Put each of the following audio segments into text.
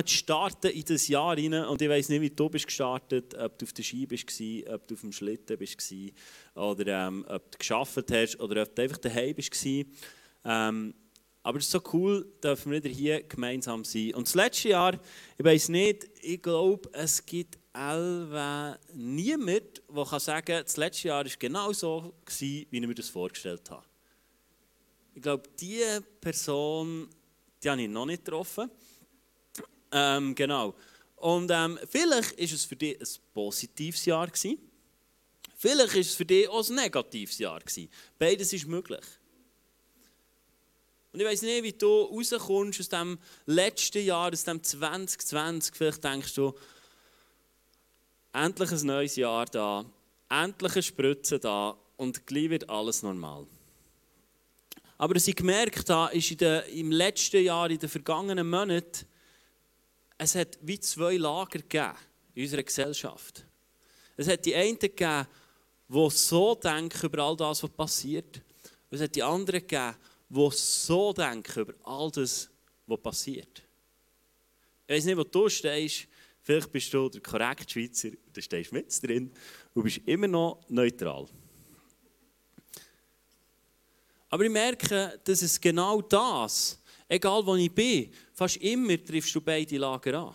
zu starten in das Jahr hinein. Und ich weiß nicht, wie du bist gestartet, ob du auf der Ski bist, ob du auf dem Schlitten bist oder ähm, ob du geschafft hast oder ob du einfach daheim bist. Ähm, aber es ist so cool, dürfen wir wieder hier gemeinsam sein. Und das letzte Jahr, ich weiß nicht, ich glaube, es gibt Elva niemand, der kann sagen kann, das letzte Jahr war genau so, wie ich mir das vorgestellt habe. Ich glaube, diese Person, die habe ich noch nicht getroffen. Ähm, genau. Und ähm, vielleicht ist es für dich ein positives Jahr gewesen. Vielleicht ist es für dich auch ein negatives Jahr gewesen. Beides ist möglich. Und ich weiß nicht, wie du rauskommst aus dem letzten Jahr, aus dem 2020. Vielleicht denkst du, endlich ein neues Jahr da, endlich eine Spritze da und gleich wird alles normal. Aber was ich gemerkt habe, ist in der, im letzten Jahr, in den vergangenen Monaten, es hat wie zwei Lager gegeben in unserer Gesellschaft. Es hat die einen gegeben, die so denken über all das, was passiert. Und es hat die anderen gegeben, die so denken über all das, was passiert. Ich weiß nicht, wo du stehst. Vielleicht bist du der korrekte Schweizer, da stehst du mit drin und bist immer noch neutral. Aber ich merke, dass es genau das, egal wo ich bin, fast immer triffst du beide Lager an.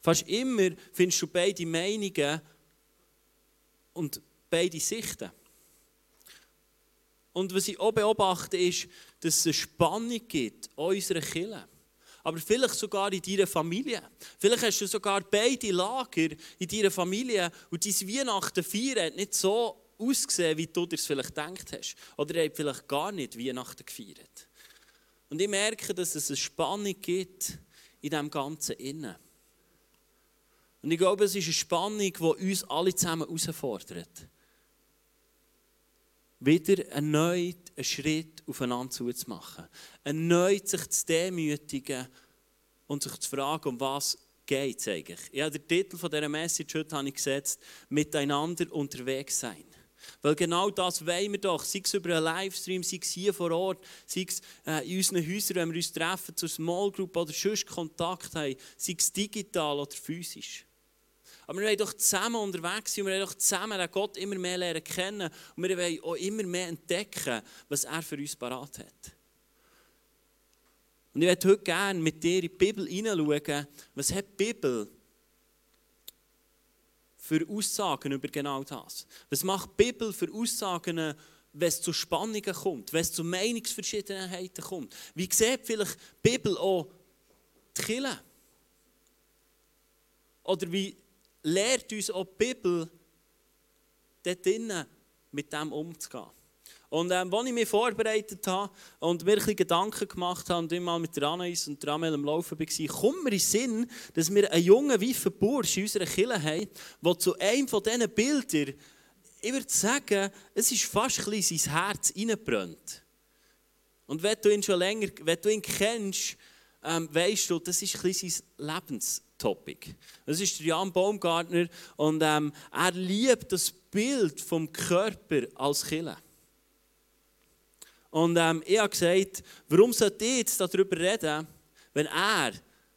Fast immer findest du beide Meinungen und beide Sichten. Und was ich auch beobachte, ist, dass es eine Spannung gibt in unserer Kirche aber vielleicht sogar in deiner Familie. Vielleicht hast du sogar beide Lager in deiner Familie und dein Weihnachten feiern hat nicht so ausgesehen, wie du dir es vielleicht gedacht hast. Oder ihr habt vielleicht gar nicht Weihnachten gefeiert. Und ich merke, dass es eine Spannung gibt in diesem Ganzen Innen. Und ich glaube, es ist eine Spannung, die uns alle zusammen herausfordert. Wieder erneut einen Schritt aufeinander zuzumachen. Erneut sich zu demütigen und sich zu fragen, um was geht es eigentlich. Ja, der Titel von dieser Message heute habe ich gesetzt, miteinander unterwegs sein. Weil genau das wollen wir doch, sei es über einen Livestream, sei es hier vor Ort, sei es äh, in unseren Häusern, wenn wir uns treffen zur Small Group oder sonst Kontakt haben, sei es digital oder physisch. Aber wir wollen doch zusammen unterwegs sein und wir wollen doch zusammen den Gott immer mehr lernen kennen und wir wollen auch immer mehr entdecken, was er für uns parat hat. Und ich möchte heute gerne mit dir in die Bibel hineinschauen, was hat die Bibel für Aussagen über genau das? Was macht die Bibel für Aussagen, wenn es zu Spannungen kommt, wenn es zu Meinungsverschiedenheiten kommt? Wie sieht vielleicht die Bibel auch die Kirche? Oder wie lehrt uns auch die Bibel, dort drinnen mit dem umzugehen. Und ähm, als ich mich vorbereitet habe und mir ein Gedanken gemacht habe und immer mit der Anais und der Amel am Laufen war, kommt mir in den Sinn, dass wir einen jungen, weifen Bursch in unserer Kirche haben, der zu einem von diesen Bildern, ich würde sagen, es ist fast ein sein Herz reingebrannt. Und wenn du ihn schon länger, wenn du ihn kennst, ähm, weißt du, das ist ein sein Lebens Topic. Das ist Jan Baumgartner und ähm, er liebt das Bild vom Körper als Killer. Und ähm, ich habe gesagt, warum sollte ich jetzt darüber reden, wenn er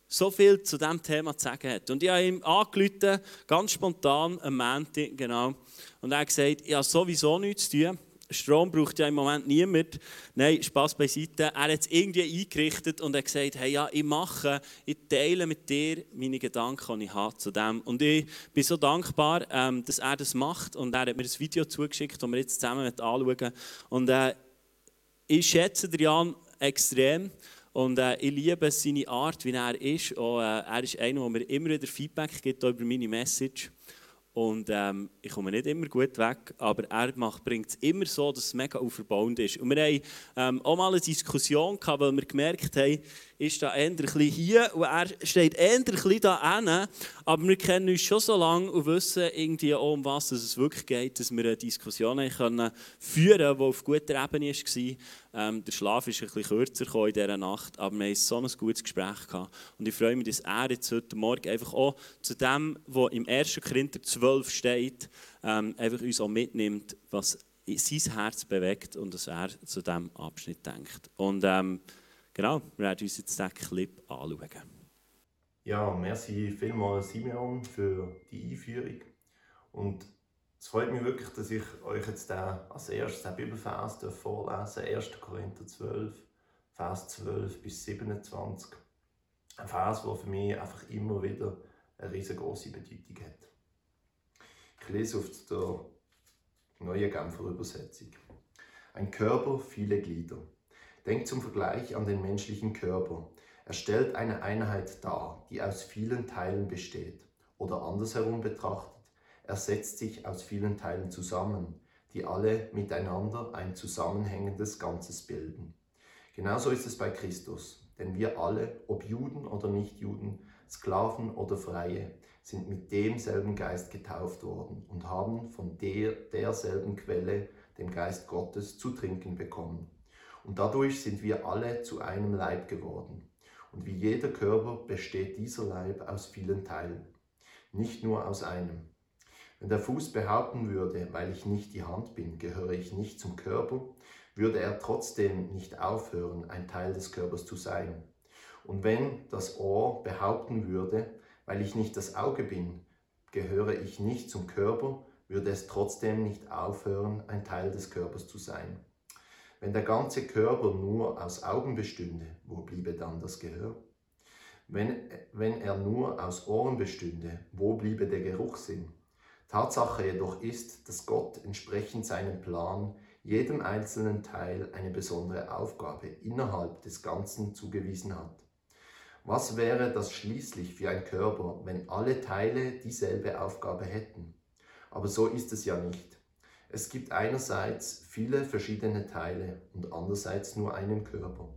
so viel zu diesem Thema zu sagen hat. Und ich habe ihm angerufen, ganz spontan, am Montag, genau. Und er hat gesagt, ich habe sowieso nichts zu tun. Strom braucht ja im Moment niemand. Nein, Spaß beiseite. Er hat es irgendwie eingerichtet und hat gesagt, hey, ja, ich mache, ich teile mit dir meine Gedanken, die ich habe zu dem. Und ich bin so dankbar, ähm, dass er das macht. Und er hat mir ein Video zugeschickt, das wir jetzt zusammen anschauen. Und äh, ich schätze Jan extrem. Und äh, ich liebe seine Art, wie er ist. Und, äh, er ist einer, der mir immer wieder Feedback gibt über meine Message. Und ähm, ich komme nicht immer gut weg, aber er bringt es immer so, dass es mega auferbauend ist. Und wir haben ähm, auch mal eine Diskussion gehabt, weil wir gemerkt haben, ist da eher hier und er steht eher da hinten. Aber wir kennen uns schon so lange und wissen irgendwie auch, um was es wirklich geht, dass wir eine Diskussion können führen können, die auf guter Ebene war. Ähm, der Schlaf ist ein bisschen kürzer in dieser Nacht, aber wir haben so ein gutes Gespräch gehabt. Und ich freue mich, dass er jetzt heute Morgen einfach auch zu dem, was im 1. Korinther 12 steht, ähm, einfach uns auch mitnimmt, was sein Herz bewegt und was er zu diesem Abschnitt denkt. Und ähm, Genau, wir werden uns jetzt diesen Clip anschauen. Ja, merci vielmals Simeon für die Einführung. Und es freut mich wirklich, dass ich euch jetzt da als erstes den Bibelvers vorlesen darf. 1. Korinther 12, Vers 12 bis 27. Ein Vers, der für mich einfach immer wieder eine riesengroße Bedeutung hat. Ich lese auf der neuen Genfer Übersetzung. Ein Körper, viele Glieder. Denkt zum Vergleich an den menschlichen Körper. Er stellt eine Einheit dar, die aus vielen Teilen besteht. Oder andersherum betrachtet, er setzt sich aus vielen Teilen zusammen, die alle miteinander ein zusammenhängendes Ganzes bilden. Genauso ist es bei Christus, denn wir alle, ob Juden oder Nichtjuden, Sklaven oder Freie, sind mit demselben Geist getauft worden und haben von der, derselben Quelle, dem Geist Gottes, zu trinken bekommen. Und dadurch sind wir alle zu einem Leib geworden. Und wie jeder Körper besteht dieser Leib aus vielen Teilen, nicht nur aus einem. Wenn der Fuß behaupten würde, weil ich nicht die Hand bin, gehöre ich nicht zum Körper, würde er trotzdem nicht aufhören, ein Teil des Körpers zu sein. Und wenn das Ohr behaupten würde, weil ich nicht das Auge bin, gehöre ich nicht zum Körper, würde es trotzdem nicht aufhören, ein Teil des Körpers zu sein. Wenn der ganze Körper nur aus Augen bestünde, wo bliebe dann das Gehör? Wenn, wenn er nur aus Ohren bestünde, wo bliebe der Geruchssinn? Tatsache jedoch ist, dass Gott entsprechend seinem Plan jedem einzelnen Teil eine besondere Aufgabe innerhalb des Ganzen zugewiesen hat. Was wäre das schließlich für ein Körper, wenn alle Teile dieselbe Aufgabe hätten? Aber so ist es ja nicht. Es gibt einerseits viele verschiedene Teile und andererseits nur einen Körper.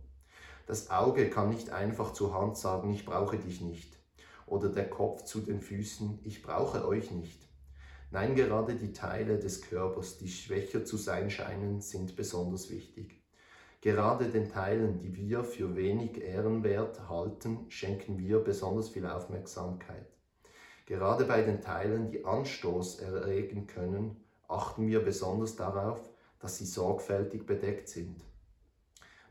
Das Auge kann nicht einfach zur Hand sagen, ich brauche dich nicht. Oder der Kopf zu den Füßen, ich brauche euch nicht. Nein, gerade die Teile des Körpers, die schwächer zu sein scheinen, sind besonders wichtig. Gerade den Teilen, die wir für wenig ehrenwert halten, schenken wir besonders viel Aufmerksamkeit. Gerade bei den Teilen, die Anstoß erregen können, achten wir besonders darauf, dass sie sorgfältig bedeckt sind.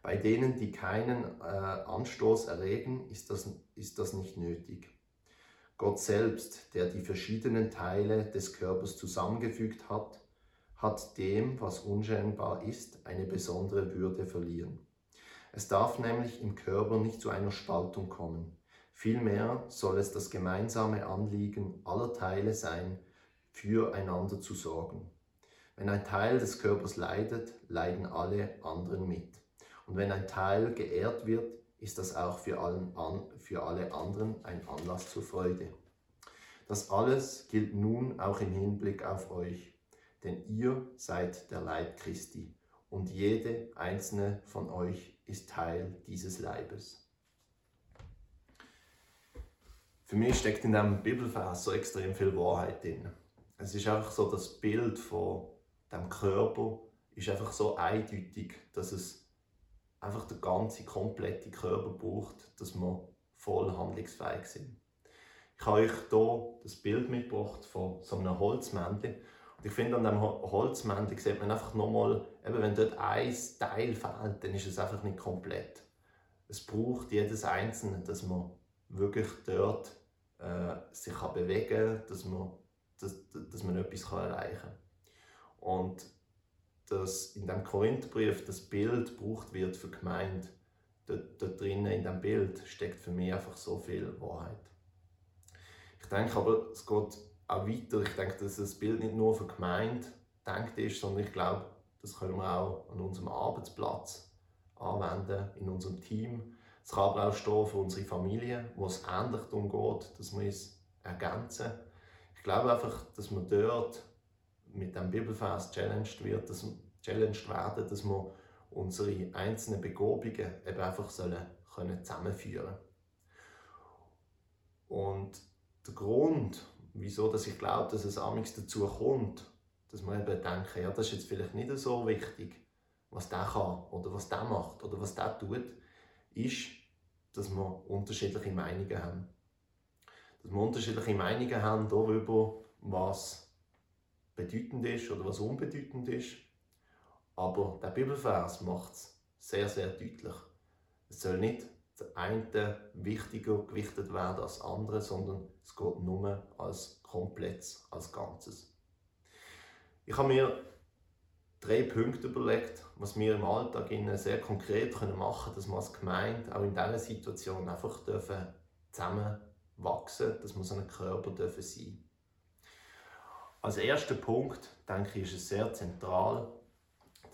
Bei denen, die keinen äh, Anstoß erregen, ist das, ist das nicht nötig. Gott selbst, der die verschiedenen Teile des Körpers zusammengefügt hat, hat dem, was unscheinbar ist, eine besondere Würde verliehen. Es darf nämlich im Körper nicht zu einer Spaltung kommen. Vielmehr soll es das gemeinsame Anliegen aller Teile sein, füreinander zu sorgen. Wenn ein Teil des Körpers leidet, leiden alle anderen mit. Und wenn ein Teil geehrt wird, ist das auch für, allen für alle anderen ein Anlass zur Freude. Das alles gilt nun auch im Hinblick auf euch, denn ihr seid der Leib Christi und jede einzelne von euch ist Teil dieses Leibes. Für mich steckt in diesem Bibelvers so extrem viel Wahrheit drin. Es ist einfach so das Bild von dem Körper ist einfach so eindeutig, dass es einfach der ganze komplette Körper braucht, dass wir voll handlungsfähig sind. Ich habe euch hier das Bild mitgebracht von so einem Holzmännchen. Und ich finde, an diesem Holzmännchen sieht man einfach nochmal, eben wenn dort ein Teil fehlt, dann ist es einfach nicht komplett. Es braucht jedes Einzelne, dass man wirklich dort äh, sich kann bewegen kann, dass man dass, dass man etwas erreichen kann. Und dass in dem Korintherbrief das Bild gebraucht wird für Gemeinde, dort, dort drinnen in dem Bild steckt für mich einfach so viel Wahrheit. Ich denke aber, es geht auch weiter. Ich denke, dass das Bild nicht nur für Gemeinde denkt ist, sondern ich glaube, das können wir auch an unserem Arbeitsplatz anwenden, in unserem Team. Es kann aber auch stehen für unsere Familie, wo es ähnlich darum geht, dass wir uns ergänzen ich glaube einfach, dass wir dort mit dem Bibelvers challenged wird, dass challenged werden, dass wir unsere einzelnen Begabungen eben einfach sollen können zusammenführen. Und der Grund, wieso dass ich glaube, dass es amigs dazu kommt, dass wir eben denken, ja, das ist jetzt vielleicht nicht so wichtig, was der kann oder was der macht oder was der tut, ist, dass wir unterschiedliche Meinungen haben dass wir unterschiedliche Meinungen haben darüber, was bedeutend ist oder was unbedeutend ist. Aber der Bibelvers macht es sehr, sehr deutlich. Es soll nicht der eine wichtiger gewichtet werden als andere, sondern es geht nur als Komplettes, als Ganzes. Ich habe mir drei Punkte überlegt, was wir im Alltag sehr konkret machen können, dass wir als Gemeinde auch in dieser Situation einfach dürfen zusammen wachsen, dass wir so ein Körper dürfen sein. Als erster Punkt, denke ich, ist es sehr zentral,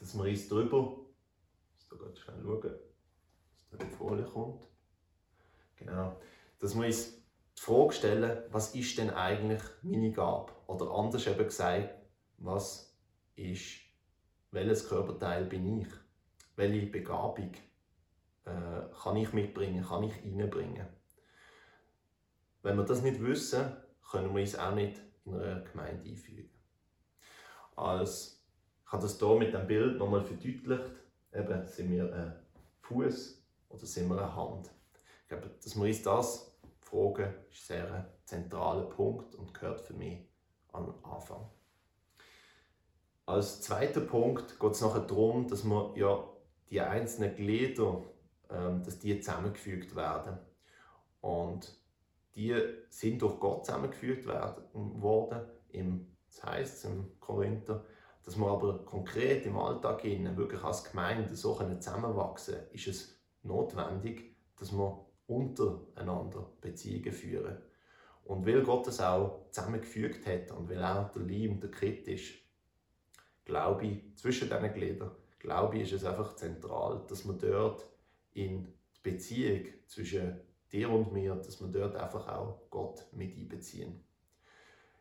dass wir uns darüber, ich muss schnell schauen, dass da die Folie kommt, genau, dass wir uns die Frage stellen, was ist denn eigentlich meine Gabe? Oder anders eben gesagt, was ist, welches Körperteil bin ich? Welche Begabung äh, kann ich mitbringen, kann ich reinbringen? Wenn wir das nicht wissen, können wir uns auch nicht in einer Gemeinde einfügen. Als, ich habe das hier mit dem Bild nochmal verdeutlicht. Eben, sind wir ein Fuß oder sind wir eine Hand? Ich glaube, dass wir uns das fragen, ist ein sehr zentraler Punkt und gehört für mich an den Anfang. Als zweiter Punkt geht es nachher darum, dass wir ja die einzelnen Glieder, ähm, dass die zusammengefügt werden. Und die sind durch Gott zusammengefügt worden. Im, das heißt im Korinther, dass wir aber konkret im Alltag innen, wirklich als Gemeinde so zusammenwachsen können, ist es notwendig, dass wir untereinander Beziehungen führen. Und weil Gott das auch zusammengefügt hat und weil auch der Lee und der Krit ist, glaube ich, zwischen diesen Gliedern, glaube ich, ist es einfach zentral, dass man dort in die Beziehung zwischen dir und mir, dass wir dort einfach auch Gott mit einbeziehen.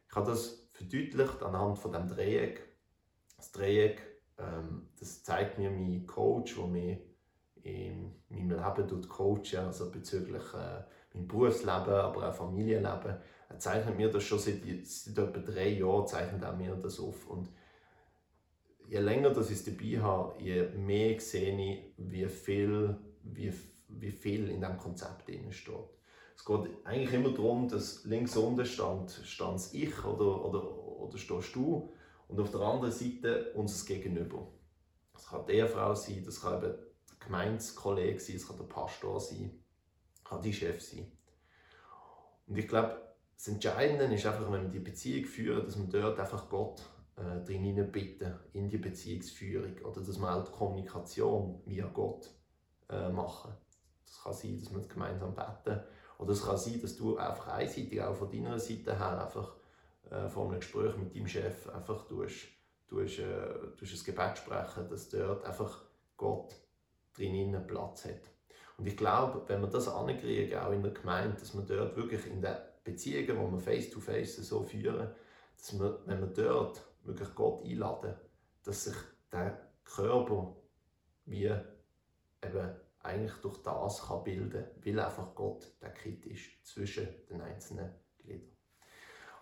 Ich habe das verdeutlicht anhand von dem Dreieck. Das Dreieck, ähm, das zeigt mir mein Coach, der mich in meinem Leben coachen, also bezüglich äh, meinem Berufsleben, aber auch Familienleben. Er zeichnet mir das schon seit, seit etwa drei Jahren, zeichnet er mir das auf. Und je länger das ich dabei habe, je mehr sehe ich, wie viel, wie wie viel in diesem Konzept steht. Es geht eigentlich immer darum, dass links unten stand, stand ich oder, oder, oder stehst du und auf der anderen Seite unser Gegenüber. Das kann die Ehefrau sein, das kann eben der Gemeinskollege sein, das kann der Pastor sein, das kann die Chef sein. Und ich glaube, das Entscheidende ist einfach, wenn wir die Beziehung führen, dass wir dort einfach Gott äh, drin bitten, in die Beziehungsführung. Oder dass wir auch die Kommunikation via Gott äh, machen. Das kann sein, dass wir gemeinsam beten. Oder es kann sein, dass du einfach einseitig auch von deiner Seite her einfach äh, vor einem Gespräch mit deinem Chef einfach tust, tust, äh, ein Gebet sprechen, dass dort einfach Gott drinnen Platz hat. Und ich glaube, wenn wir das ankriegen, auch in der Gemeinde, dass wir dort wirklich in den Beziehungen, die wir face-to-face -face so führen, dass wir, wenn wir dort wirklich Gott einladen, dass sich der Körper wie eben eigentlich durch das kann bilden kann, weil einfach Gott der Kit ist zwischen den einzelnen Gliedern.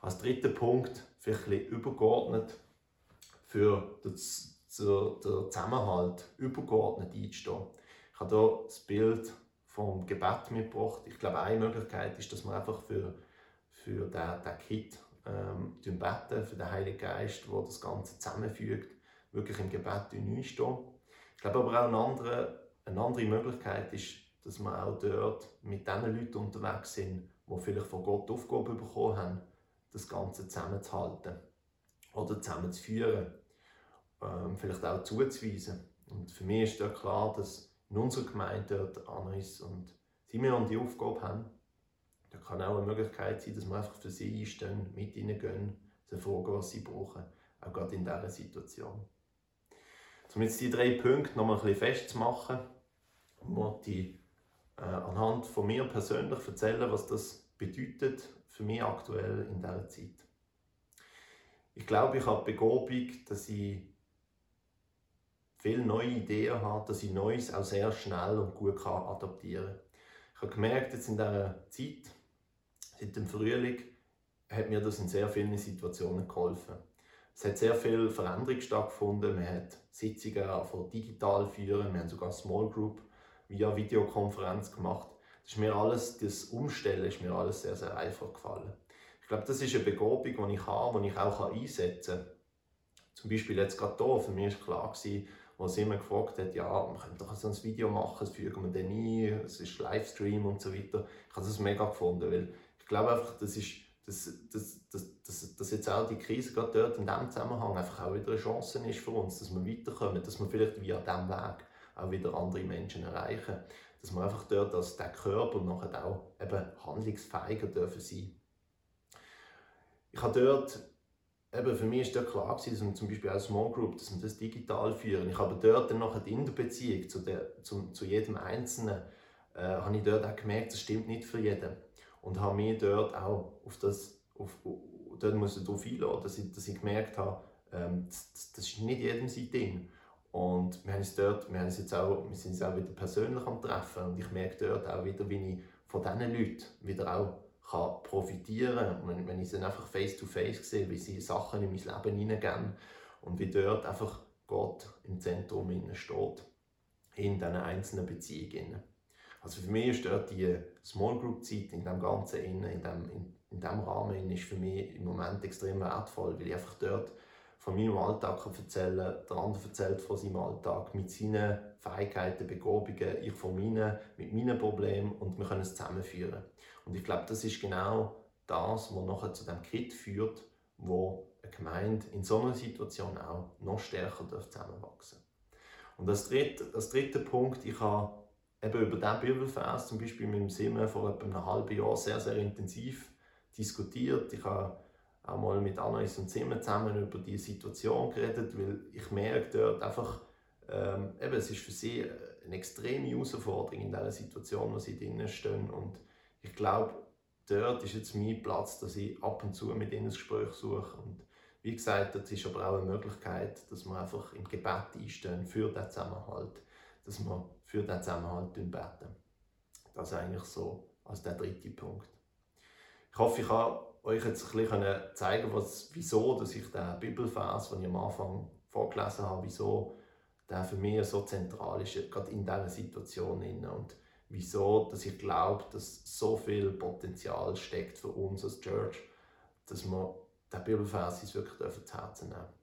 Als dritter Punkt, vielleicht ein bisschen übergeordnet, für den, Zusammenhalt übergeordnet einzustehen. Ich habe hier das Bild vom Gebet mitgebracht. Ich glaube, eine Möglichkeit ist, dass wir einfach für, für den, den Kit ähm, beten, für den Heiligen Geist, der das Ganze zusammenfügt, wirklich im Gebet einstehen. Ich glaube aber auch einen anderen eine andere Möglichkeit ist, dass wir auch dort mit den Leuten unterwegs sind, die vielleicht von Gott Aufgabe bekommen haben, das Ganze zusammenzuhalten oder zusammenzuführen, ähm, vielleicht auch zuzuweisen. Und für mich ist da klar, dass in unserer Gemeinde dort Anris und Simeon die Aufgabe haben. Da kann auch eine Möglichkeit sein, dass wir einfach für sie einstehen, mit ihnen gehen, sie fragen, was sie brauchen, auch gerade in dieser Situation. Um jetzt die drei Punkte noch mal ein bisschen festzumachen, möchte ich äh, anhand von mir persönlich erzählen, was das bedeutet für mich aktuell in dieser Zeit. Ich glaube, ich habe die Begabung, dass ich viele neue Ideen habe, dass ich Neues auch sehr schnell und gut kann adaptieren kann. Ich habe gemerkt, jetzt in dieser Zeit, seit dem Frühling, hat mir das in sehr vielen Situationen geholfen. Es hat sehr viel Veränderung stattgefunden. Man hat Sitzungen von digital führen, wir haben sogar Small Group via Videokonferenz gemacht. Das ist mir alles, das Umstellen ist mir alles sehr, sehr einfach gefallen. Ich glaube, das ist eine Begabung, die ich habe, die ich auch einsetzen kann. Zum Beispiel jetzt gerade hier, für mich war klar, gewesen, sie immer gefragt hat, ja, man könnte doch so ein Video machen, das fügen wir dann ein, es ist Livestream und so weiter. Ich habe das mega gefunden, weil ich glaube einfach, das ist, dass, dass, dass, dass, dass jetzt auch die Krise gerade dort in diesem Zusammenhang einfach auch wieder eine Chance ist für uns, dass wir weiterkommen, dass wir vielleicht via diesem Weg auch wieder andere Menschen erreichen. Dass wir einfach dort als der Körper nachher auch eben handlungsfähiger dürfen sein. Ich habe dort eben für mich ist dort klar gewesen, dass wir zum Beispiel als Small Group, dass wir das digital führen. Ich habe dort dann nachher in der Beziehung zu, der, zu, zu jedem Einzelnen, äh, habe ich dort auch gemerkt, das stimmt nicht für jeden. Und habe mich dort auch auf das, auf, dort muss ich darauf einladen, dass ich, dass ich gemerkt habe, ähm, das, das, ist nicht jedem sein Ding. Und wir haben uns dort, wir haben uns jetzt auch, wir sind uns auch wieder persönlich am Treffen und ich merke dort auch wieder, wie ich von diesen Leuten wieder auch kann profitieren kann, wenn, wenn ich sie einfach face to face sehe, wie sie Sachen in mein Leben hineingeben und wie dort einfach Gott im Zentrum steht, in diesen einzelnen Beziehungen. Also für mich ist dort die Small Group Zeit in dem Ganzen, in, dem, in, in dem Rahmen, ist für mich im Moment extrem wertvoll, weil ich einfach dort von meinem Alltag erzählen kann, der andere erzählt von seinem Alltag mit seinen Fähigkeiten, Begabungen, ich von meinen, mit meinen Problemen und wir können es zusammenführen. Und ich glaube, das ist genau das, was nachher zu dem Kit führt, wo eine Gemeinde in so einer Situation auch noch stärker zusammenwachsen darf. Und als dritter Punkt, ich habe eben über diesen Bibelvers zum Beispiel mit dem Simon vor etwa einem halben Jahr sehr, sehr intensiv diskutiert. Ich habe auch mal mit Anais und Simon zusammen über die Situation geredet, weil ich merke dort einfach, ähm, eben, es ist für sie eine extreme Herausforderung in dieser Situation, wo sie drinnen stehen und ich glaube, dort ist jetzt mein Platz, dass ich ab und zu mit ihnen ein Gespräch suche. Und wie gesagt, das ist aber auch eine Möglichkeit, dass wir einfach im Gebet einstehen für den Zusammenhalt, dass wir für den Zusammenhalt beten. Das ist eigentlich so als der dritte Punkt. Ich hoffe, ich kann euch jetzt ein bisschen zeigen, was, wieso dass ich den Bibelvers, den ich am Anfang vorgelesen habe, wieso der für mich so zentral ist, gerade in dieser Situation. Und wieso dass ich glaube, dass so viel Potenzial steckt für uns als Church, dass wir den Bibelvers uns wirklich zu Herzen nehmen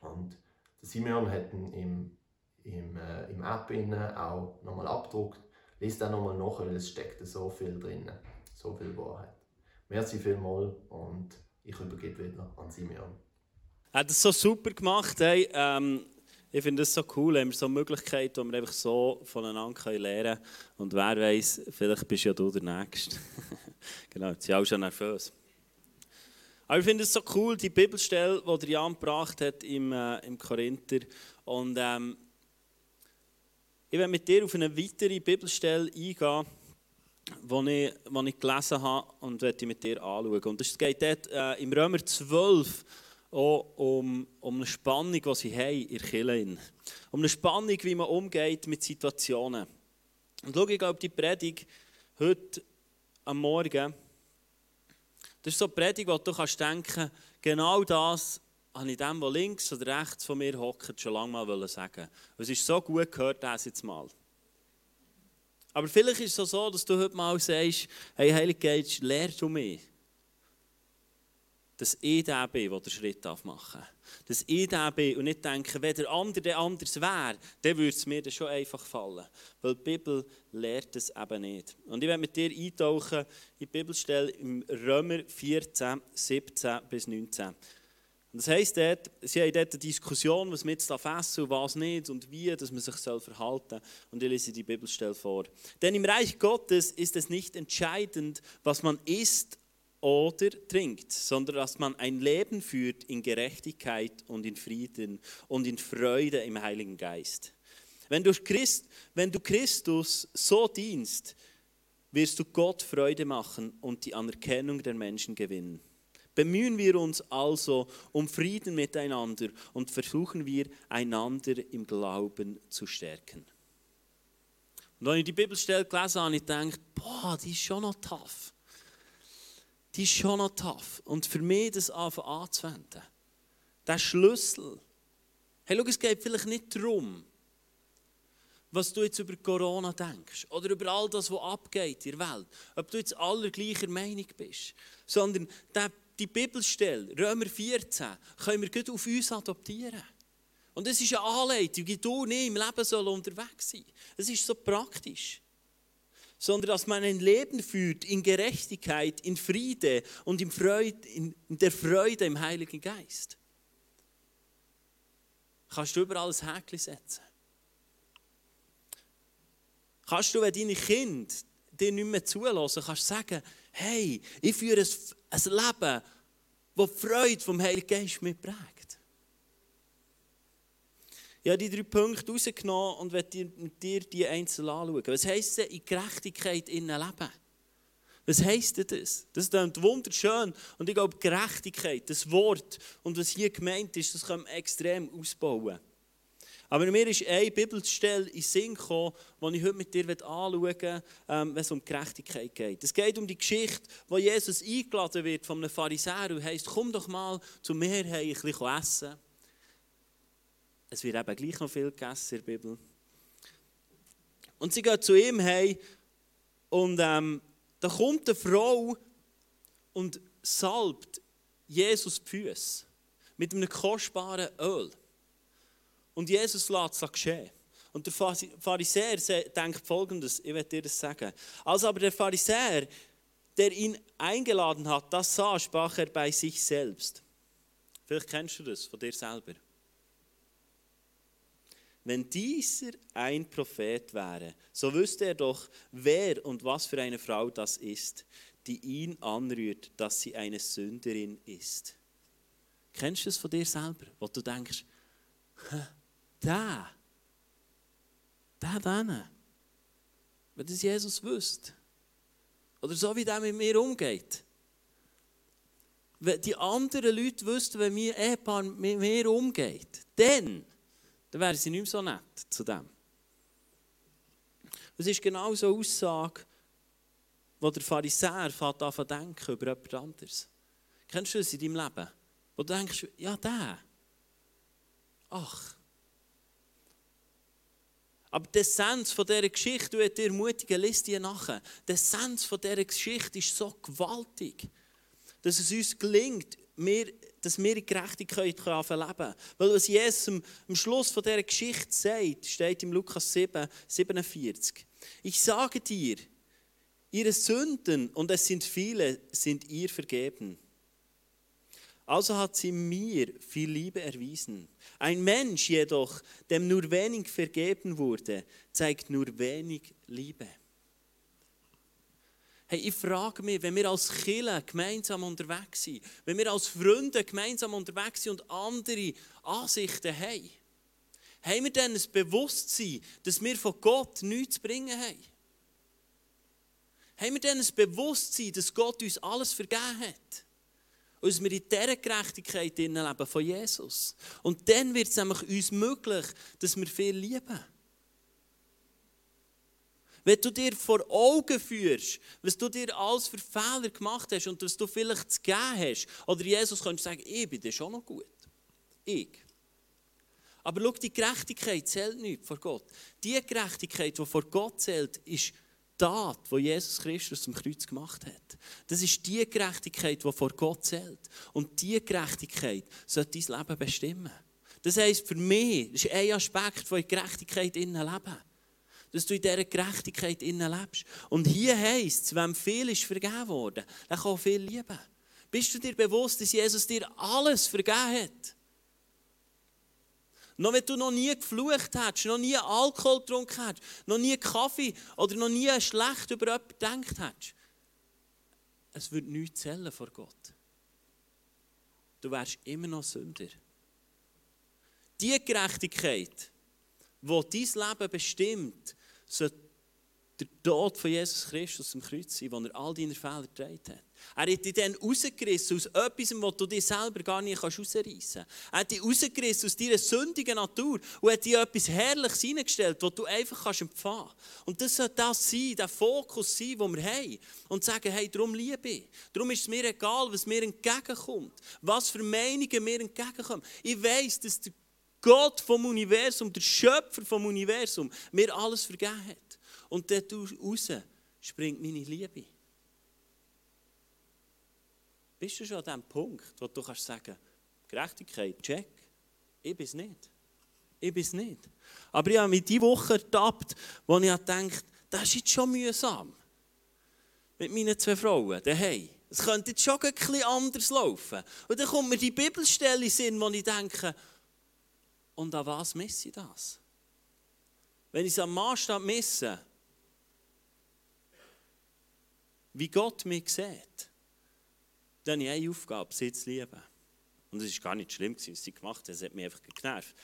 Und der Simeon hat ihn im, im, äh, im App auch nochmal abgedruckt. Lies den nochmal nach, weil es steckt so viel drin, so viel Wahrheit. Merci vielmals und ich übergebe wieder an Simeon. Er hat es so super gemacht. Hey. Ähm ich finde das so cool, haben wir so eine Möglichkeit, wo wir einfach so voneinander lernen können. Und wer weiß, vielleicht bist ja du der Nächste. genau, jetzt sind auch schon nervös. Aber ich finde es so cool, die Bibelstelle, die der Jan gebracht hat im, äh, im Korinther. Und ähm, ich werde mit dir auf eine weitere Bibelstelle eingehen, die ich, die ich gelesen habe und werde mit dir anschauen. Und es geht dort äh, im Römer 12 auch um, um eine Spannung, die sie haben in Kirche. Um eine Spannung, wie man umgeht mit Situationen. Und schau, ich glaube, die Predigt heute am Morgen, das ist so eine Predigt, wo du kannst denken genau das habe ich dem, der links oder rechts von mir hockt, schon lange mal sagen Es ist so gut gehört, das jetzt mal. Aber vielleicht ist es so, dass du heute mal sagst, hey Heilige Geist, lehr du mich dass ich der bin, der den Schritt machen darf. Dass ich der bin und nicht denke, wenn der andere der anders wäre, dann würde es mir dann schon einfach fallen. Weil die Bibel lehrt es eben nicht. Und ich werde mit dir eintauchen in die Bibelstelle im Römer 14, 17 bis 19. Und das heisst dort, sie haben dort eine Diskussion, was man jetzt essen und was nicht und wie dass man sich verhalten soll. Und ich lese die Bibelstelle vor. Denn im Reich Gottes ist es nicht entscheidend, was man isst oder trinkt, sondern dass man ein Leben führt in Gerechtigkeit und in Frieden und in Freude im Heiligen Geist. Wenn du, Christ, wenn du Christus so dienst, wirst du Gott Freude machen und die Anerkennung der Menschen gewinnen. Bemühen wir uns also um Frieden miteinander und versuchen wir, einander im Glauben zu stärken. Und wenn ich die Bibelstelle gelesen habe, ich gedacht, boah, die ist schon noch tough die ist schon noch tough. Und für mich das anzuwenden, der Schlüssel. Hey, schau, es geht vielleicht nicht darum, was du jetzt über Corona denkst oder über all das, was abgeht in der Welt. Ob du jetzt aller gleicher Meinung bist. Sondern die Bibelstelle, Römer 14, können wir gut auf uns adoptieren. Und es ist eine Anleitung, wie du nicht im Leben soll unterwegs sein Es ist so praktisch. Sondern dass man ein Leben führt in Gerechtigkeit, in Friede und in, Freude, in der Freude im Heiligen Geist. Kannst du überall ein Häkchen setzen. Kannst du, wenn deine Kinder dir nicht mehr zulassen, kannst du sagen, hey, ich führe ein, ein Leben, das die Freude vom Heiligen Geist mitprägt. Ich habe die drei Punkte rausgenommen und werde mit dir die einzeln anschauen. Was heisst denn in Gerechtigkeit innen leben? Was heisst das? Das klingt wunderschön. Und ich glaube, Gerechtigkeit, das Wort und was hier gemeint ist, das kann man extrem ausbauen. Aber mir ist eine Bibelstelle in den Sinn gekommen, die ich heute mit dir anschauen möchte, ähm, wenn es um Gerechtigkeit geht. Es geht um die Geschichte, wo Jesus eingeladen wird von einem Pharisäer und heisst, komm doch mal zu mir, hey, ein bisschen essen. Es wird eben gleich noch viel gegessen in der Bibel. Und sie geht zu ihm hey und ähm, da kommt eine Frau und salbt Jesus die Füße mit einem kostbaren Öl. Und Jesus lässt es geschehen. Und der Pharisäer denkt folgendes, ich werde dir das sagen. Als aber der Pharisäer, der ihn eingeladen hat, das sah, sprach er bei sich selbst. Vielleicht kennst du das von dir selber. Wenn dieser ein Prophet wäre, so wüsste er doch, wer und was für eine Frau das ist, die ihn anrührt, dass sie eine Sünderin ist. Kennst du es von dir selber, wo du denkst, der, der dann, wenn das Jesus wüsste, oder so wie der mit mir umgeht. Wenn die anderen Leute wüssten, wie mein Ehepaar mit mir umgeht, dann, dann wären sie nicht mehr so nett zu dem. Es ist genau so eine Aussage, wo der Pharisäer fängt an zu denken über jemand anderes. Kennst du das in deinem Leben? Wo du denkst, ja, der. Ach, aber die Essenz von dieser Geschichte, du dir ermutigen, liest die nachher. Die Essenz von dieser Geschichte ist so gewaltig, dass es uns gelingt, wir, dass wir in Gerechtigkeit leben können. Weil was Jesus am, am Schluss von dieser Geschichte sagt, steht im Lukas 7, 47. Ich sage dir, ihre Sünden, und es sind viele, sind ihr vergeben. Also hat sie mir viel Liebe erwiesen. Ein Mensch jedoch, dem nur wenig vergeben wurde, zeigt nur wenig Liebe. Hey, ich frage mich, wenn wir als Killer gemeinsam unterwegs sind, wenn wir als Freunde gemeinsam unterwegs sind und andere Ansichten haben, haben wir dann ein Bewusstsein, dass wir von Gott nichts zu bringen haben? Haben wir dann ein Bewusstsein, dass Gott uns alles vergeben hat? Und wir in dieser Gerechtigkeit leben von Jesus. Und dann wird es nämlich uns möglich, dass wir viel lieben. Wenn du dir vor Augen führst, was du dir alles für Fehler gemacht hast und was du vielleicht zu geben hast, oder Jesus könnte sagen, ich bin dir schon noch gut. Ich. Aber schau, die Gerechtigkeit zählt nicht vor Gott. Die Gerechtigkeit, die vor Gott zählt, ist Tat, die Jesus Christus am Kreuz gemacht hat. Das ist die Gerechtigkeit, die vor Gott zählt. Und diese Gerechtigkeit sollte dein Leben bestimmen. Das heisst, für mich das ist ein Aspekt von Gerechtigkeit innen leben. Dass du in dieser Gerechtigkeit innen lebst. Und hier heisst es, wenn viel ist vergeben worden, dann kann viel lieben. Bist du dir bewusst, dass Jesus dir alles vergeben hat? Noch wenn du noch nie geflucht hast, noch nie Alkohol getrunken hast, noch nie Kaffee oder noch nie schlecht über jemanden gedacht hast. Es wird nichts zählen vor Gott. Du wärst immer noch Sünder. Die Gerechtigkeit, die dein Leben bestimmt, sollte der Tod von Jesus Christus am Kreuz sein, wo er all deine Fehler getragen hat. Er hat dich dann rausgerissen aus etwas, was du dir selber gar nicht rausreißen kannst. Er hat dich rausgerissen aus deiner sündigen Natur und hat dir etwas Herrliches hineingestellt, was du einfach kannst empfangen kannst. Und das soll das sein, der Fokus sein, den wir haben. Und sagen, hey, darum liebe ich. Darum ist es mir egal, was mir entgegenkommt. Was für Meinungen mir entgegenkommen. Ich weiss, dass der Gott vom Universum, der Schöpfer vom Universum, mir alles vergeben hat. Und dort raus springt meine Liebe. Bist du schon an dem Punkt, wo du kannst sagen, Gerechtigkeit, check, ich bin es nicht. Ich bin es nicht. Aber ich habe mich diese Woche ertappt, wo ich dachte, das ist jetzt schon mühsam. Mit meinen zwei Frauen daheim. Es könnte jetzt schon bisschen anders laufen. Und dann kommt mir die Bibelstelle in Sinn, wo ich denke, und an was messe ich das? Wenn ich es am Maßstab messe, wie Gott mich sieht, dann habe ich eine Aufgabe, sie zu lieben. Und es war gar nicht schlimm, was sie gemacht hat, es hat mich einfach genervt.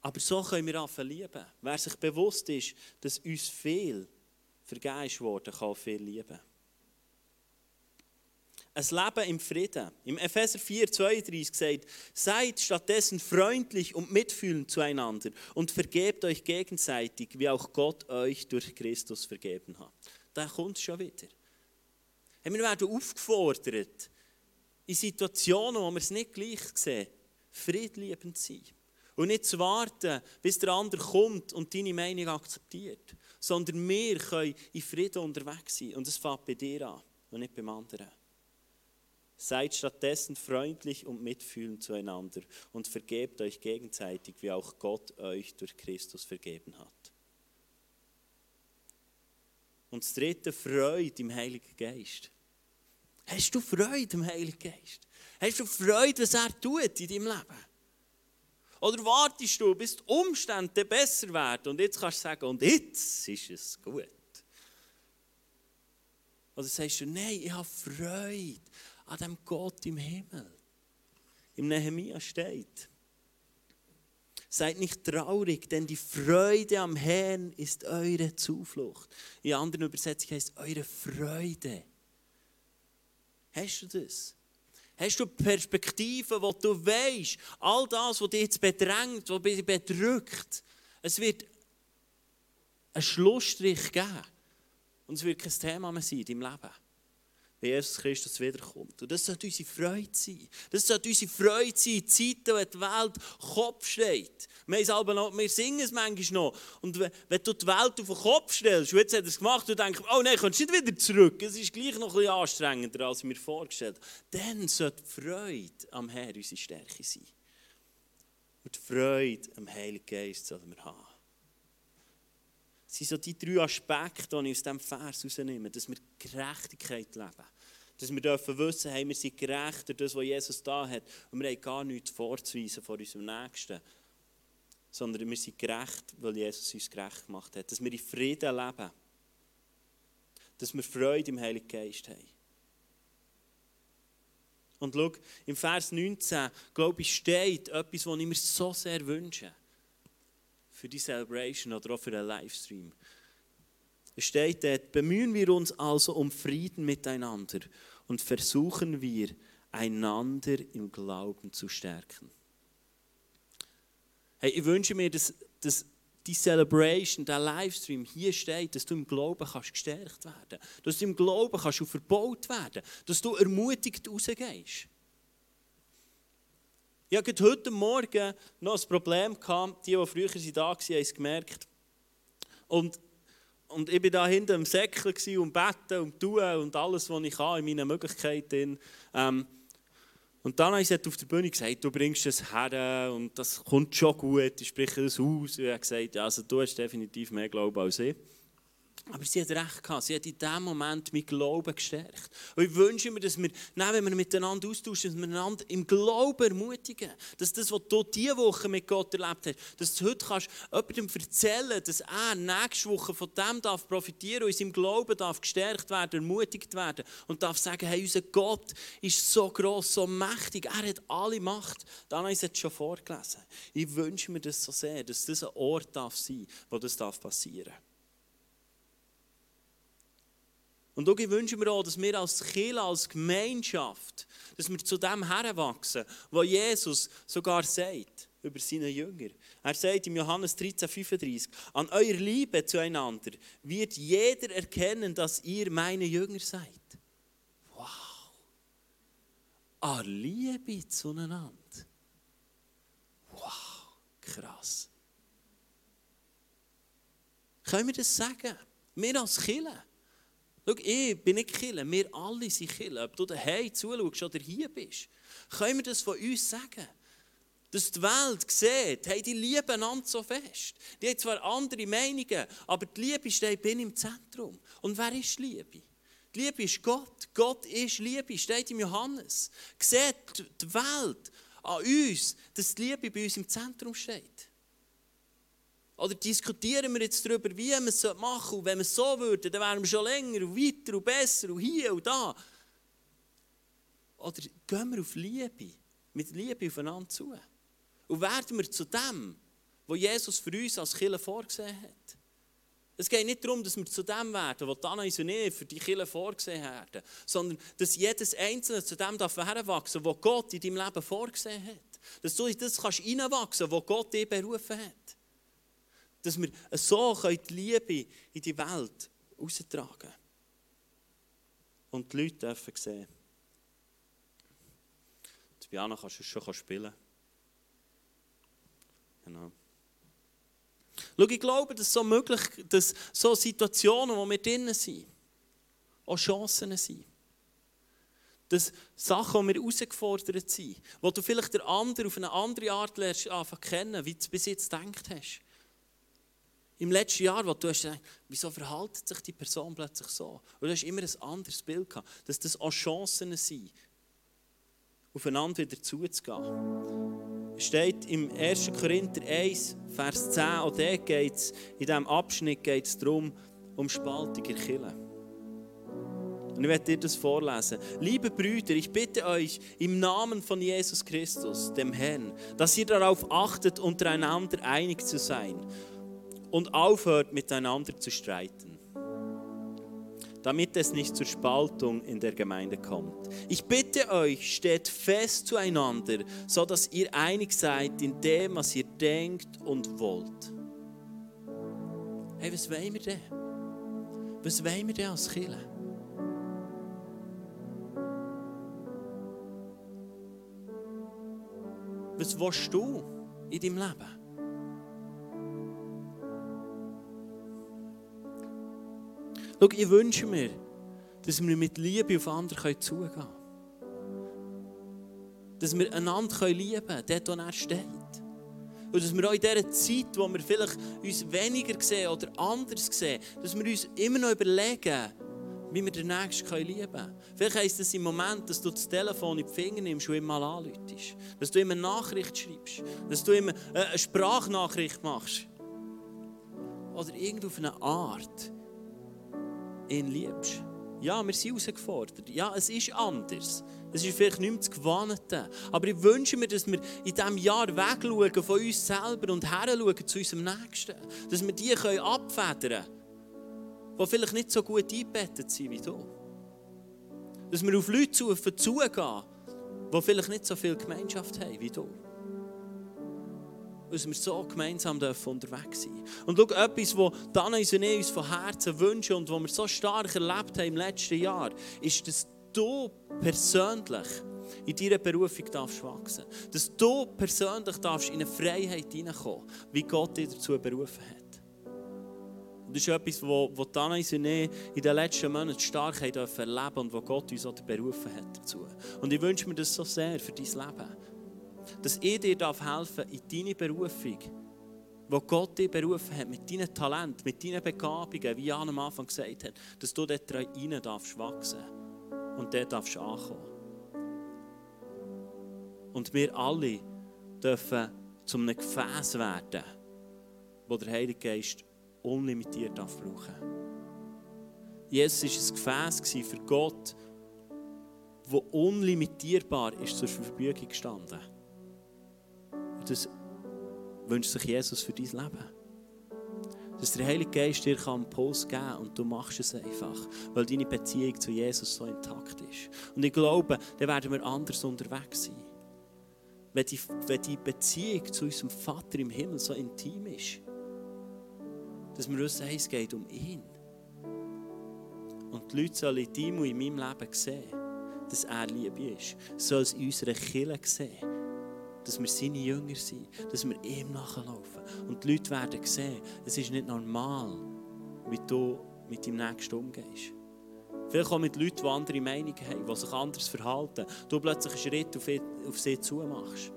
Aber so können wir anfangen lieben. Wer sich bewusst ist, dass uns viel vergeben ist worden, kann viel lieben. Ein Leben im Frieden. Im Epheser 4, 32 sagt, seid stattdessen freundlich und mitfühlend zueinander und vergebt euch gegenseitig, wie auch Gott euch durch Christus vergeben hat. Da kommt schon wieder. Wir werden aufgefordert, in Situationen, wo wir es nicht gleich sehen, friedliebend zu sein. Und nicht zu warten, bis der andere kommt und deine Meinung akzeptiert. Sondern wir können in Frieden unterwegs sein. Und es fängt bei dir an und nicht beim anderen. Seid stattdessen freundlich und mitfühlend zueinander und vergebt euch gegenseitig, wie auch Gott euch durch Christus vergeben hat. Und das dritte, Freude im Heiligen Geist. Hast du Freude im Heiligen Geist? Hast du Freude, was er tut in deinem Leben? Oder wartest du, bis die Umstände besser werden und jetzt kannst du sagen, und jetzt ist es gut? Oder sagst du, nein, ich habe Freude an dem Gott im Himmel. Im Nehemiah steht, Seid nicht traurig, denn die Freude am Herrn ist eure Zuflucht. In anderen Übersetzungen heißt eure Freude. Hast du das? Hast du Perspektiven, wo du weißt, all das, was dich jetzt bedrängt, was dich bedrückt, es wird einen Schlussstrich geben. Und es wird kein Thema mehr sein in deinem Leben wenn Jesus Christus wiederkommt. Und das sollte unsere Freude sein. Das sollte unsere Freude sein in Zeiten, wo die Welt Kopf steht. Wir, noch, wir singen es manchmal noch. Und wenn du die Welt auf den Kopf stellst, und jetzt hat er es gemacht, und denkst, oh nein, kommst nicht wieder zurück. Es ist gleich noch ein bisschen anstrengender, als ich mir vorgestellt habe. Dann sollte die Freude am Herrn unsere Stärke sein. Und die Freude am Heiligen Geist sollen wir haben. Das sind so die drei Aspekte, die ich aus diesem Vers herausnehme, dass wir Gerechtigkeit leben. Dass wir dürfen wissen, hey, wir sind gerecht durch das, was Jesus da hat. Und wir haben gar nichts vorzuweisen vor unserem Nächsten. Sondern wir sind gerecht, weil Jesus uns gerecht gemacht hat. Dass wir in Frieden leben. Dass wir Freude im Heiligen Geist haben. Und schau, im Vers 19, glaube ich, steht etwas, was ich mir so sehr wünsche für die Celebration oder auch für einen Livestream. Es steht dort, bemühen wir uns also um Frieden miteinander und versuchen wir, einander im Glauben zu stärken. Hey, ich wünsche mir, dass, dass die Celebration, der Livestream hier steht, dass du im Glauben kannst gestärkt werden dass du im Glauben kannst verbaut werden dass du ermutigt rausgehst. Ich hatte heute Morgen noch ein Problem. Die, die früher da waren, haben es gemerkt. Und, und ich war da hinten im Säckchen und beten und tun und alles, was ich kann, in meinen Möglichkeiten. Ähm, und dann habe ich auf der Bühne gesagt, du bringst es her und das kommt schon gut, ich spreche das aus. Und ich habe gesagt, also, du hast definitiv mehr Glauben als ich. Aber sie hat recht gehabt. Sie hat in diesem Moment mein Glauben gestärkt. Und ich wünsche mir, dass wir, wenn wir miteinander austauschen, dass wir einander im Glauben ermutigen. Dass das, was du diese Woche mit Gott erlebt hast, dass du heute kannst jemandem erzählen dass er nächste Woche von dem darf profitieren und in seinem Glauben darf gestärkt werden, ermutigt werden und darf sagen, hey, unser Gott ist so groß, so mächtig, er hat alle Macht. Habe ich es schon vorgelesen. Ich wünsche mir das so sehr, dass das ein Ort darf sein, wo das darf passieren darf. Und auch wünsche mir auch, dass wir als Kirche, als Gemeinschaft, dass wir zu dem heranwachsen, was Jesus sogar sagt über seine Jünger. Er sagt im Johannes 13, 35, an eurer Liebe zueinander wird jeder erkennen, dass ihr meine Jünger seid. Wow! An Liebe zueinander. Wow, krass. Können wir das sagen? Wir als Kirche. Schau, ich bin nicht Killer, wir alle sind Killer. Ob du daheim zuschaust oder hier bist, können wir das von uns sagen. Dass die Welt sieht, hey, die lieben einander so fest. Die haben zwar andere Meinungen, aber die Liebe steht bin im Zentrum. Und wer ist die Liebe? Die Liebe ist Gott. Gott ist Liebe, steht im Johannes. Sieht die Welt an uns, dass die Liebe bei uns im Zentrum steht. Oder diskutieren wir jetzt darüber, wie wir es machen sollen. Und wenn wir es so würden, dann wären wir schon länger und weiter und besser und hier und da. Oder gehen wir auf Liebe, mit Liebe aufeinander zu. Und werden wir zu dem, was Jesus für uns als Killer vorgesehen hat. Es geht nicht darum, dass wir zu dem werden, was Anna und ich für die Killer vorgesehen haben, sondern dass jedes Einzelne zu dem darf, was Gott in deinem Leben vorgesehen hat. Dass du in das kannst hineinwachsen kannst, was Gott dich berufen hat. Dass wir so die Liebe in die Welt austragen Und die Leute dürfen sehen. Die Biana kannst du schon spielen. Genau. Schau, ich glaube, dass so möglich, dass so Situationen, wo wir drinnen sind, auch Chancen sind. Dass Sachen, wo wir herausgefordert sind, wo du vielleicht der andere auf eine andere Art lernst, anfangen kennen, wie du es bis jetzt gedacht hast. Im letzten Jahr, wo du hast gedacht, wieso verhält sich die Person plötzlich so? Und du hast immer ein anderes Bild gehabt, dass das auch Chancen sind, aufeinander wieder zuzugehen. Es steht im 1. Korinther 1, Vers 10, auch dort geht es, in diesem Abschnitt geht es darum, um Spaltung in Kirche. Und ich werde dir das vorlesen. Liebe Brüder, ich bitte euch im Namen von Jesus Christus, dem Herrn, dass ihr darauf achtet, untereinander einig zu sein und aufhört, miteinander zu streiten damit es nicht zur Spaltung in der Gemeinde kommt. Ich bitte euch, steht fest zueinander, so dass ihr einig seid in dem, was ihr denkt und wollt. Hey, was wollen wir denn? Was wollen wir denn als Kirche? Was willst du in deinem Leben? Schau, ich wünsche mir, dass wir mit Liebe auf andere zugehen können. Dass wir einander lieben können, dort, wo er steht. Und dass wir auch in dieser Zeit, wo wir vielleicht uns weniger sehen oder anders sehen, dass wir uns immer noch überlegen, wie wir den Nächsten lieben können. Vielleicht heisst es im Moment, dass du das Telefon in die Finger nimmst und ihm mal anläutest. Dass du ihm eine Nachricht schreibst. Dass du ihm eine Sprachnachricht machst. Oder irgendwo auf eine Art ihn liebst. Ja, wir sind herausgefordert. Ja, es ist anders. Es ist vielleicht nicht mehr das Gewohnte. Aber ich wünsche mir, dass wir in diesem Jahr wegschauen von uns selber und herschauen zu unserem Nächsten. Dass wir die können abfedern können, die vielleicht nicht so gut eingebettet sind wie du. Dass wir auf Leute zugehen, die vielleicht nicht so viel Gemeinschaft haben wie du dass wir so gemeinsam unterwegs sein dürfen. Und schau, etwas, was Dana und ich uns von Herzen wünschen und was wir so stark erlebt haben im letzten Jahr, ist, dass du persönlich in deiner Berufung darfst wachsen Dass du persönlich darfst in eine Freiheit hineinkommen, wie Gott dich dazu berufen hat. Das ist etwas, was Dana und ich in den letzten Monaten stark erleben und wo Gott uns auch berufen hat dazu. Und ich wünsche mir das so sehr für dein Leben dass ich dir helfen darf in deine Berufung, wo Gott dich berufen hat, mit deinen Talenten, mit deinen Begabungen, wie Jan am Anfang gesagt hat, dass du dort rein darfst wachsen und dort darfst ankommen. Und wir alle dürfen zu einem Gefäß werden, wo der Heilige Geist unlimitiert darf brauchen. Jesus war ein Gefäß für Gott, wo unlimitierbar ist zur Verfügung gestanden das wünscht sich Jesus für dein Leben. Dass der Heilige Geist dir einen Puls geben kann und du machst es einfach, weil deine Beziehung zu Jesus so intakt ist. Und ich glaube, dann werden wir anders unterwegs sein. Wenn die, wenn die Beziehung zu unserem Vater im Himmel so intim ist, dass wir wissen, hey, es geht um ihn. Und die Leute sollen in deinem und in meinem Leben sehen, dass er Liebe ist. Sollen es in unserer Kirche sehen dass wir seine Jünger sind, dass wir ihm nachlaufen. Und die Leute werden sehen, es ist nicht normal, wie du mit deinem Nächsten umgehst. Vielleicht auch mit Leuten, die andere Meinungen haben, die sich anders verhalten. Du plötzlich einen Schritt auf, sie zumachst.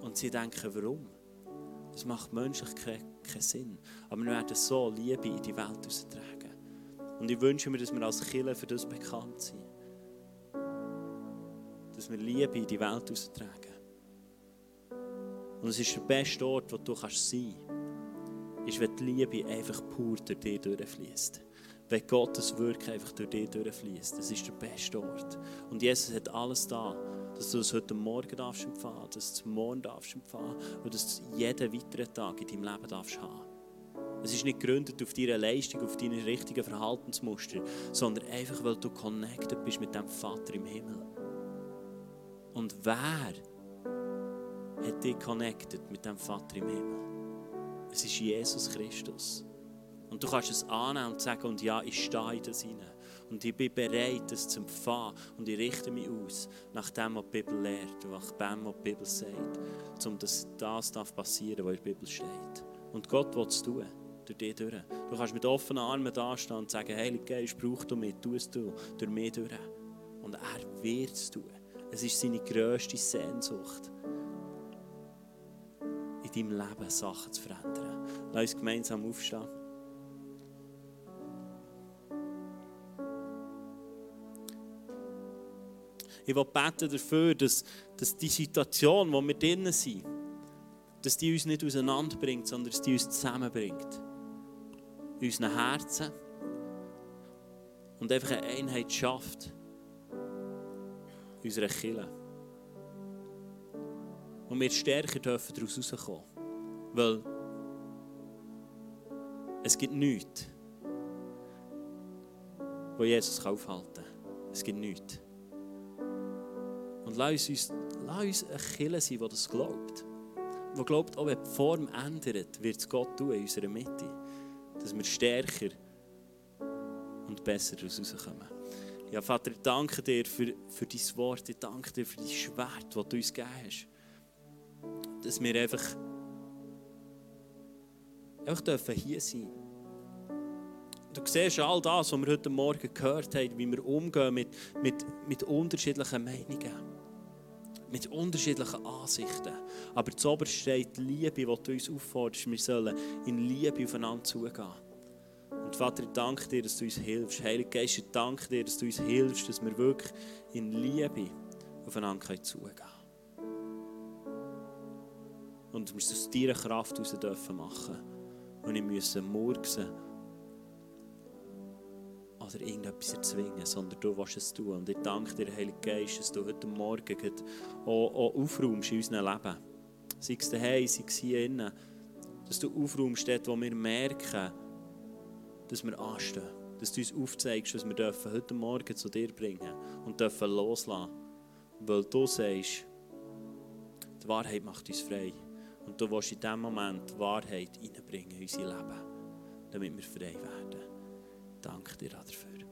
Und sie denken, warum? Das macht menschlich keinen, keinen Sinn. Aber wir werden so Liebe in die Welt austragen. Und ich wünsche mir, dass wir als Kirche für das bekannt sind. Dass wir Liebe in die Welt austragen. Und es ist der beste Ort, wo du kannst sein kannst, ist, wenn die Liebe einfach pur durch dich durchfließt. Wenn Gottes Wirken einfach durch dich durchfließt. Das ist der beste Ort. Und Jesus hat alles da, dass du es heute Morgen darfst empfangen, dass du es morgen darfst empfangen und dass du jeden weiteren Tag in deinem Leben darfst haben. Es ist nicht gegründet auf deine Leistung, auf deine richtigen Verhaltensmuster, sondern einfach, weil du connected bist mit dem Vater im Himmel. Und wer hat dich connected mit dem Vater im Himmel? Es ist Jesus Christus. Und du kannst es annehmen und sagen, und ja, ich stehe in das hinein. Und ich bin bereit, das zu empfangen. Und ich richte mich aus nach dem, was die Bibel lehrt, nach dem, was die Bibel sagt, um dass das darf passieren, was in der Bibel steht. Und Gott will es tun, durch dich durch. Du kannst mit offenen Armen dastehen und sagen, Heilige Geist, brauch du mich, tu es du, durch mich durch. Und er wird es tun. Es ist seine grösste Sehnsucht, in deinem Leben Sachen zu verändern. Lass uns gemeinsam aufstehen. Ich will beten dafür, dass, dass die Situation, wo wir drinnen sind, dass die uns nicht auseinanderbringt, sondern dass die uns zusammenbringt. In unseren Herzen. Und einfach eine Einheit schafft. Unserer Kirche. Und wir stärker dürfen daraus rauskommen. Weil es gibt nichts, wo Jesus aufhalten kann. Es gibt nichts. Und lass uns, lass uns eine Kirche sein, die das glaubt. Die glaubt, auch wenn die Form ändert, wird es Gott tun in unserer Mitte. Dass wir stärker und besser daraus rauskommen. Ja, Vater, ich danke dir für, für dein Wort. Ich danke dir für dein Schwert, das du uns gegeben hast. Dass wir einfach, einfach dürfen hier sein Du siehst all das, was wir heute Morgen gehört haben, wie wir umgehen mit, mit, mit unterschiedlichen Meinungen mit unterschiedlichen Ansichten. Aber zuoberst steht die Liebe, die du uns aufforderst. Wir sollen in Liebe aufeinander zugehen. Und Vater, ich danke dir, dass du uns hilfst. Heiliger Geist, ich danke dir, dass du uns hilfst, dass wir wirklich in Liebe aufeinander zugehen können. Und wir es aus deiner Kraft heraus dürfen machen. Und nicht müssen murksen oder irgendetwas erzwingen, sondern du willst es tun. Und ich danke dir, Heiliger Geist, dass du heute Morgen auch, auch aufräumst in unserem Leben. Sei es daheim, sei es hier innen. Dass du aufräumst dort, wo wir merken, dass wir anstehen. Dass du uns aufzeigst, was wir dürfen heute Morgen zu dir bringen und dürfen loslassen. Weil du sagst, die Wahrheit macht uns frei. Und du willst in diesem Moment die Wahrheit in unser Leben, damit wir frei werden. Danke dir dafür.